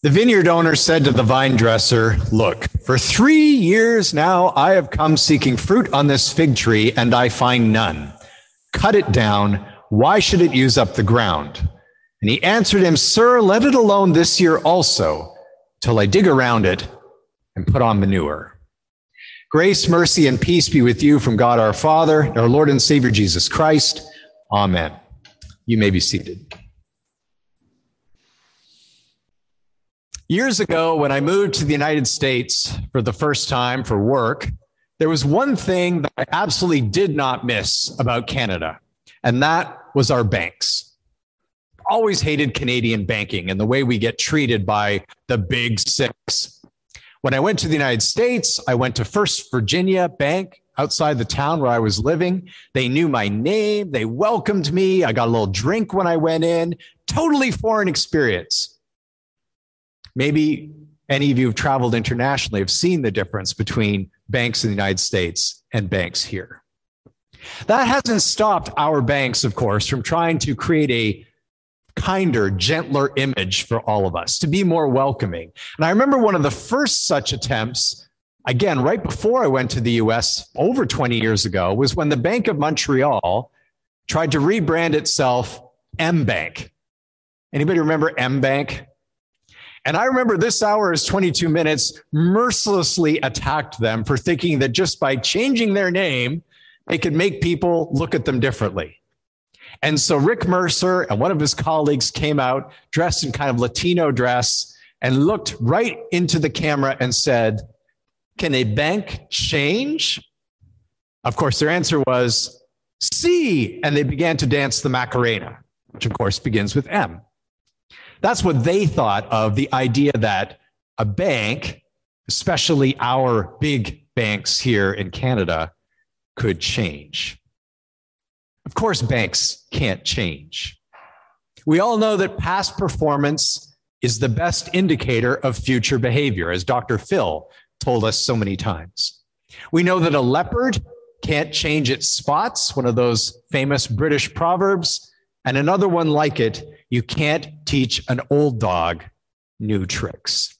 The vineyard owner said to the vine dresser, Look, for three years now I have come seeking fruit on this fig tree, and I find none. Cut it down. Why should it use up the ground? And he answered him, Sir, let it alone this year also, till I dig around it and put on manure. Grace, mercy, and peace be with you from God our Father, our Lord and Savior Jesus Christ. Amen. You may be seated. Years ago, when I moved to the United States for the first time for work, there was one thing that I absolutely did not miss about Canada, and that was our banks. Always hated Canadian banking and the way we get treated by the big six. When I went to the United States, I went to First Virginia Bank outside the town where I was living. They knew my name, they welcomed me. I got a little drink when I went in. Totally foreign experience. Maybe any of you who've traveled internationally have seen the difference between banks in the United States and banks here. That hasn't stopped our banks, of course, from trying to create a kinder, gentler image for all of us, to be more welcoming. And I remember one of the first such attempts, again, right before I went to the US over 20 years ago, was when the Bank of Montreal tried to rebrand itself M Bank. Anybody remember M Bank? And I remember This Hour Has 22 Minutes mercilessly attacked them for thinking that just by changing their name, they could make people look at them differently. And so Rick Mercer and one of his colleagues came out dressed in kind of Latino dress and looked right into the camera and said, Can a bank change? Of course, their answer was See. And they began to dance the Macarena, which of course begins with M. That's what they thought of the idea that a bank, especially our big banks here in Canada, could change. Of course, banks can't change. We all know that past performance is the best indicator of future behavior, as Dr. Phil told us so many times. We know that a leopard can't change its spots, one of those famous British proverbs, and another one like it you can't teach an old dog new tricks.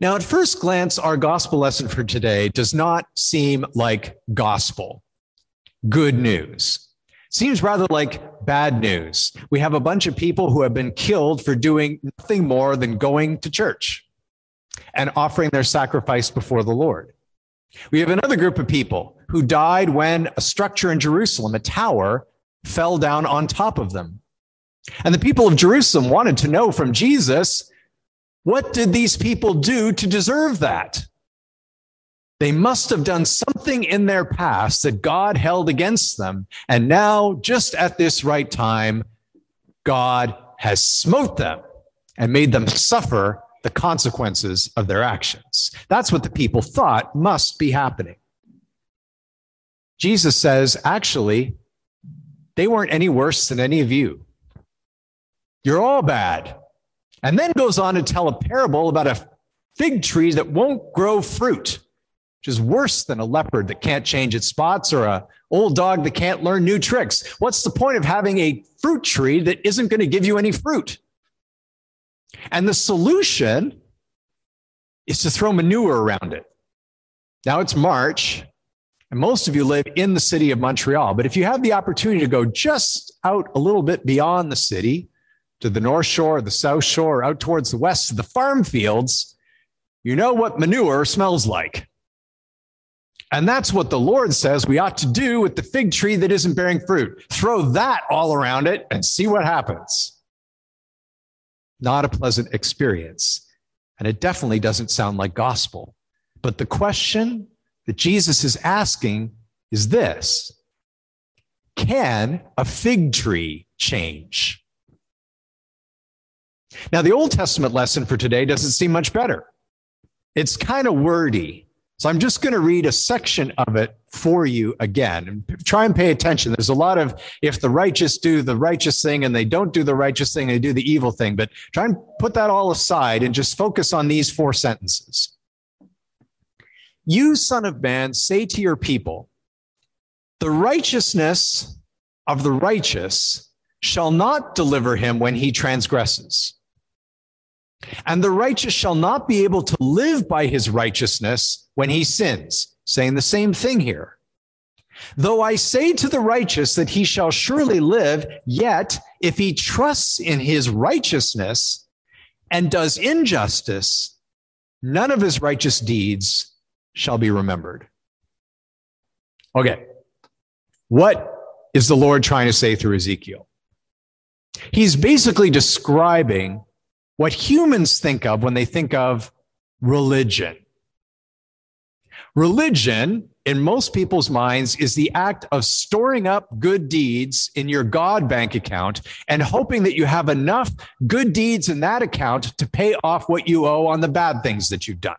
Now, at first glance, our gospel lesson for today does not seem like gospel, good news. Seems rather like bad news. We have a bunch of people who have been killed for doing nothing more than going to church and offering their sacrifice before the Lord. We have another group of people who died when a structure in Jerusalem, a tower, fell down on top of them. And the people of Jerusalem wanted to know from Jesus, what did these people do to deserve that? They must have done something in their past that God held against them. And now, just at this right time, God has smote them and made them suffer the consequences of their actions. That's what the people thought must be happening. Jesus says, actually, they weren't any worse than any of you. You're all bad. And then goes on to tell a parable about a fig tree that won't grow fruit, which is worse than a leopard that can't change its spots or a old dog that can't learn new tricks. What's the point of having a fruit tree that isn't going to give you any fruit? And the solution is to throw manure around it. Now it's March. And most of you live in the city of Montreal. But if you have the opportunity to go just out a little bit beyond the city to the North Shore, the South Shore, out towards the west to the farm fields, you know what manure smells like. And that's what the Lord says we ought to do with the fig tree that isn't bearing fruit. Throw that all around it and see what happens. Not a pleasant experience. And it definitely doesn't sound like gospel. But the question that Jesus is asking is this Can a fig tree change? Now, the Old Testament lesson for today doesn't seem much better. It's kind of wordy. So I'm just going to read a section of it for you again and try and pay attention. There's a lot of if the righteous do the righteous thing and they don't do the righteous thing, they do the evil thing. But try and put that all aside and just focus on these four sentences. You, son of man, say to your people, the righteousness of the righteous shall not deliver him when he transgresses. And the righteous shall not be able to live by his righteousness when he sins. Saying the same thing here. Though I say to the righteous that he shall surely live, yet if he trusts in his righteousness and does injustice, none of his righteous deeds shall be remembered. Okay. What is the Lord trying to say through Ezekiel? He's basically describing what humans think of when they think of religion. Religion, in most people's minds, is the act of storing up good deeds in your God bank account and hoping that you have enough good deeds in that account to pay off what you owe on the bad things that you've done.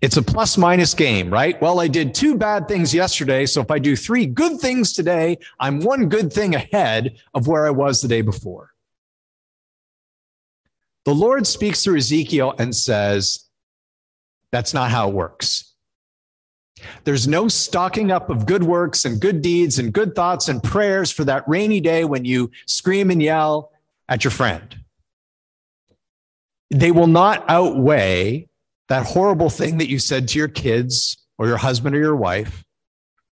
It's a plus minus game, right? Well, I did two bad things yesterday. So if I do three good things today, I'm one good thing ahead of where I was the day before. The Lord speaks through Ezekiel and says, that's not how it works. There's no stocking up of good works and good deeds and good thoughts and prayers for that rainy day when you scream and yell at your friend. They will not outweigh that horrible thing that you said to your kids or your husband or your wife,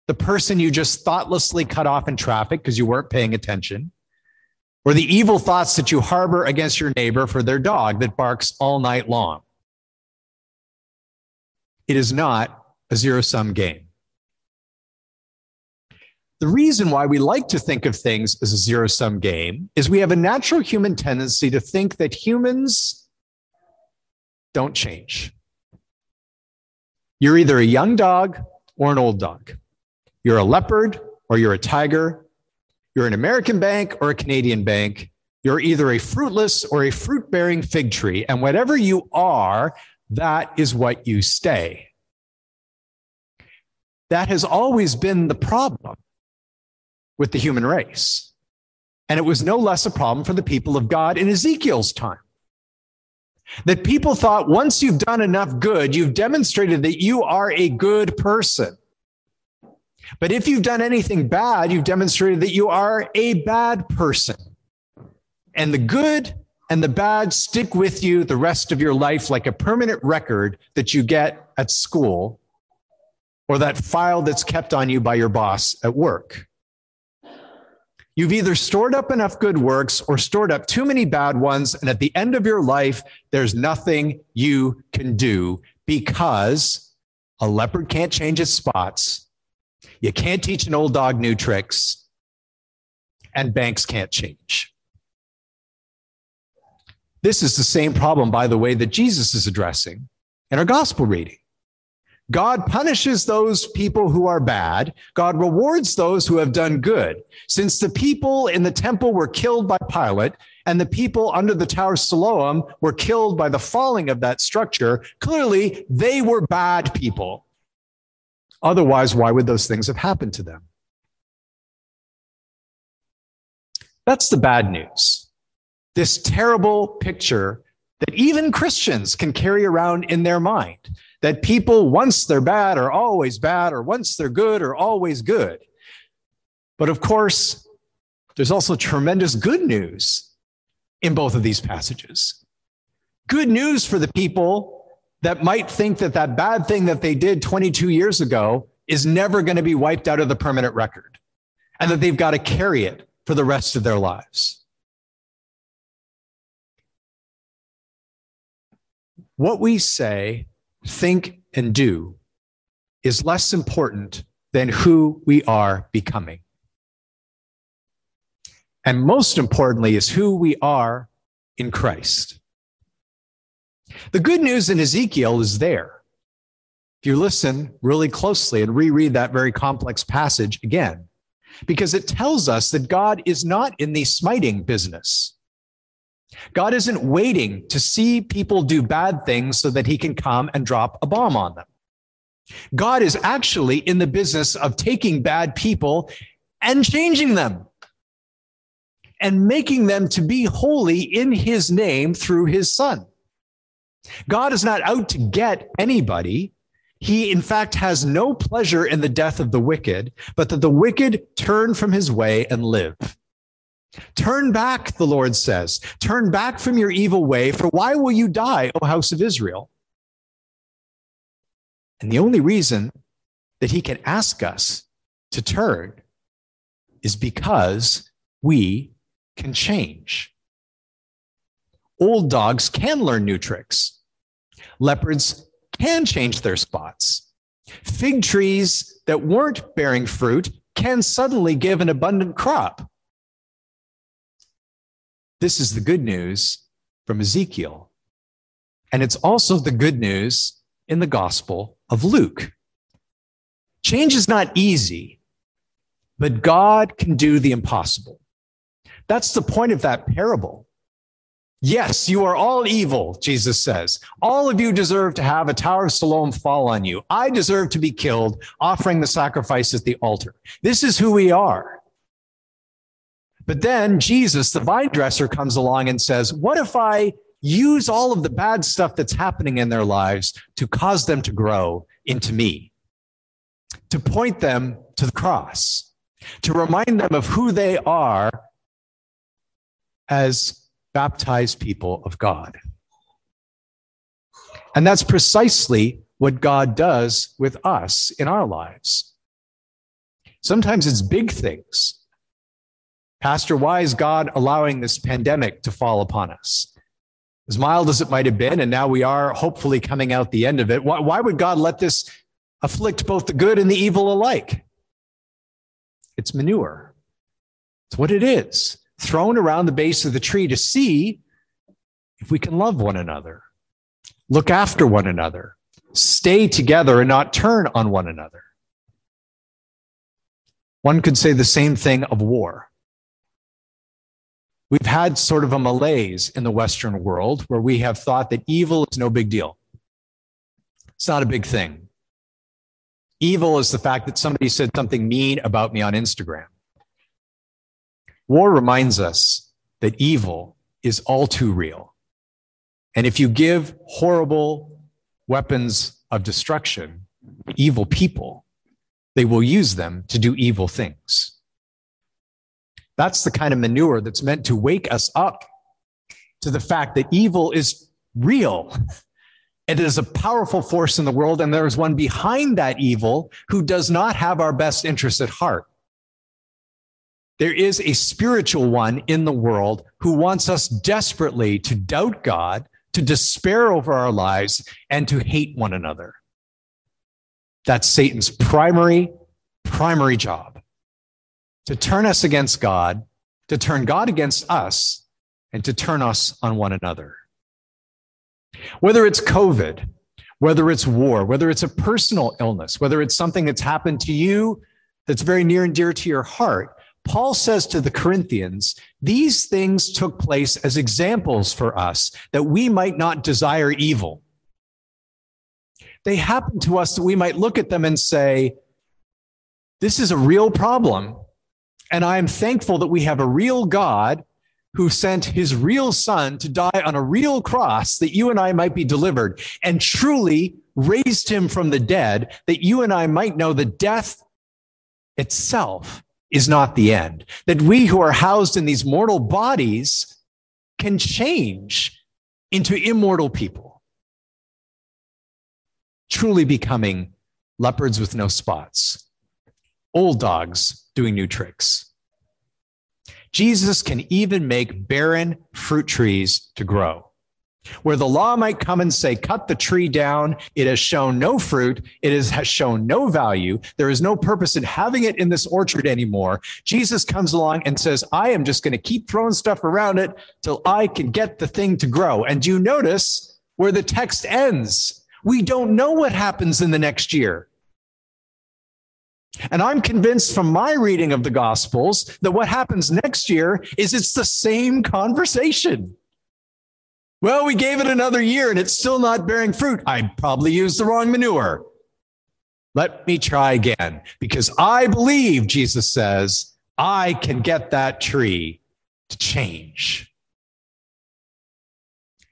the person you just thoughtlessly cut off in traffic because you weren't paying attention, or the evil thoughts that you harbor against your neighbor for their dog that barks all night long. It is not a zero sum game. The reason why we like to think of things as a zero sum game is we have a natural human tendency to think that humans don't change. You're either a young dog or an old dog. You're a leopard or you're a tiger. You're an American bank or a Canadian bank. You're either a fruitless or a fruit bearing fig tree. And whatever you are, that is what you stay. That has always been the problem with the human race. And it was no less a problem for the people of God in Ezekiel's time. That people thought once you've done enough good, you've demonstrated that you are a good person. But if you've done anything bad, you've demonstrated that you are a bad person. And the good and the bad stick with you the rest of your life like a permanent record that you get at school or that file that's kept on you by your boss at work. You've either stored up enough good works or stored up too many bad ones. And at the end of your life, there's nothing you can do because a leopard can't change its spots. You can't teach an old dog new tricks and banks can't change. This is the same problem, by the way, that Jesus is addressing in our gospel reading. God punishes those people who are bad. God rewards those who have done good. Since the people in the temple were killed by Pilate and the people under the Tower of Siloam were killed by the falling of that structure, clearly they were bad people. Otherwise, why would those things have happened to them? That's the bad news. This terrible picture that even Christians can carry around in their mind that people, once they're bad, are always bad, or once they're good, are always good. But of course, there's also tremendous good news in both of these passages. Good news for the people that might think that that bad thing that they did 22 years ago is never going to be wiped out of the permanent record and that they've got to carry it for the rest of their lives. What we say think, and do is less important than who we are becoming. And most importantly, is who we are in Christ. The good news in Ezekiel is there. If you listen really closely and reread that very complex passage again, because it tells us that God is not in the smiting business. God isn't waiting to see people do bad things so that he can come and drop a bomb on them. God is actually in the business of taking bad people and changing them and making them to be holy in his name through his son. God is not out to get anybody. He, in fact, has no pleasure in the death of the wicked, but that the wicked turn from his way and live. Turn back, the Lord says. Turn back from your evil way, for why will you die, O house of Israel? And the only reason that he can ask us to turn is because we can change. Old dogs can learn new tricks. Leopards can change their spots. Fig trees that weren't bearing fruit can suddenly give an abundant crop. This is the good news from Ezekiel. And it's also the good news in the Gospel of Luke. Change is not easy, but God can do the impossible. That's the point of that parable. Yes, you are all evil, Jesus says. All of you deserve to have a Tower of Siloam fall on you. I deserve to be killed, offering the sacrifice at the altar. This is who we are. But then Jesus, the vine dresser, comes along and says, What if I use all of the bad stuff that's happening in their lives to cause them to grow into me? To point them to the cross, to remind them of who they are as baptized people of God. And that's precisely what God does with us in our lives. Sometimes it's big things Pastor, why is God allowing this pandemic to fall upon us? As mild as it might have been, and now we are hopefully coming out the end of it, why, why would God let this afflict both the good and the evil alike? It's manure. It's what it is, thrown around the base of the tree to see if we can love one another, look after one another, stay together and not turn on one another. One could say the same thing of war. We've had sort of a malaise in the Western world where we have thought that evil is no big deal. It's not a big thing. Evil is the fact that somebody said something mean about me on Instagram. War reminds us that evil is all too real. And if you give horrible weapons of destruction to evil people, they will use them to do evil things. That's the kind of manure that's meant to wake us up to the fact that evil is real. It is a powerful force in the world, and there is one behind that evil who does not have our best interests at heart. There is a spiritual one in the world who wants us desperately to doubt God, to despair over our lives, and to hate one another. That's Satan's primary, primary job to turn us against God, to turn God against us, and to turn us on one another. Whether it's COVID, whether it's war, whether it's a personal illness, whether it's something that's happened to you that's very near and dear to your heart, Paul says to the Corinthians, these things took place as examples for us that we might not desire evil. They happen to us that we might look at them and say, this is a real problem. And I am thankful that we have a real God who sent his real son to die on a real cross that you and I might be delivered and truly raised him from the dead that you and I might know that death itself is not the end, that we who are housed in these mortal bodies can change into immortal people, truly becoming leopards with no spots, old dogs doing new tricks. Jesus can even make barren fruit trees to grow. Where the law might come and say, cut the tree down, it has shown no fruit, it has shown no value, there is no purpose in having it in this orchard anymore. Jesus comes along and says, I am just going to keep throwing stuff around it till I can get the thing to grow. And do you notice where the text ends? We don't know what happens in the next year. And I'm convinced from my reading of the Gospels that what happens next year is it's the same conversation. Well, we gave it another year and it's still not bearing fruit. I probably used the wrong manure. Let me try again because I believe, Jesus says, I can get that tree to change.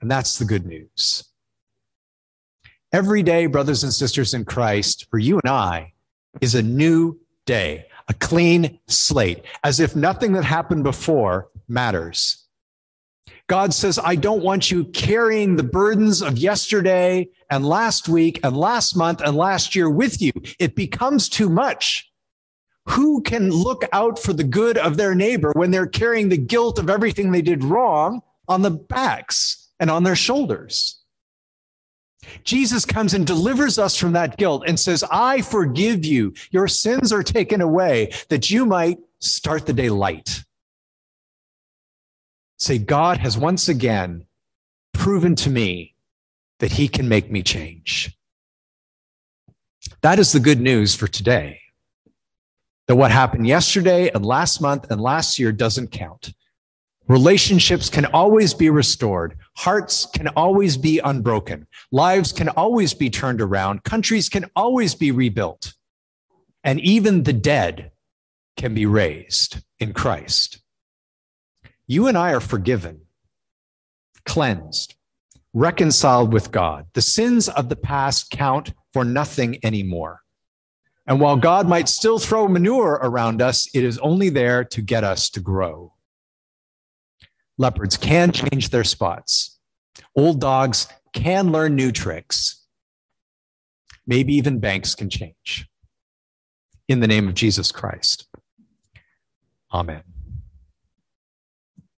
And that's the good news. Every day, brothers and sisters in Christ, for you and I, is a new day, a clean slate, as if nothing that happened before matters. God says, I don't want you carrying the burdens of yesterday and last week and last month and last year with you. It becomes too much. Who can look out for the good of their neighbor when they're carrying the guilt of everything they did wrong on the backs and on their shoulders? Jesus comes and delivers us from that guilt and says, I forgive you. Your sins are taken away that you might start the day light say, God has once again proven to me that he can make me change. That is the good news for today. That what happened yesterday and last month and last year doesn't count. Relationships can always be restored. Hearts can always be unbroken. Lives can always be turned around. Countries can always be rebuilt. And even the dead can be raised in Christ. You and I are forgiven, cleansed, reconciled with God. The sins of the past count for nothing anymore. And while God might still throw manure around us, it is only there to get us to grow. Leopards can change their spots. Old dogs can learn new tricks. Maybe even banks can change. In the name of Jesus Christ. Amen.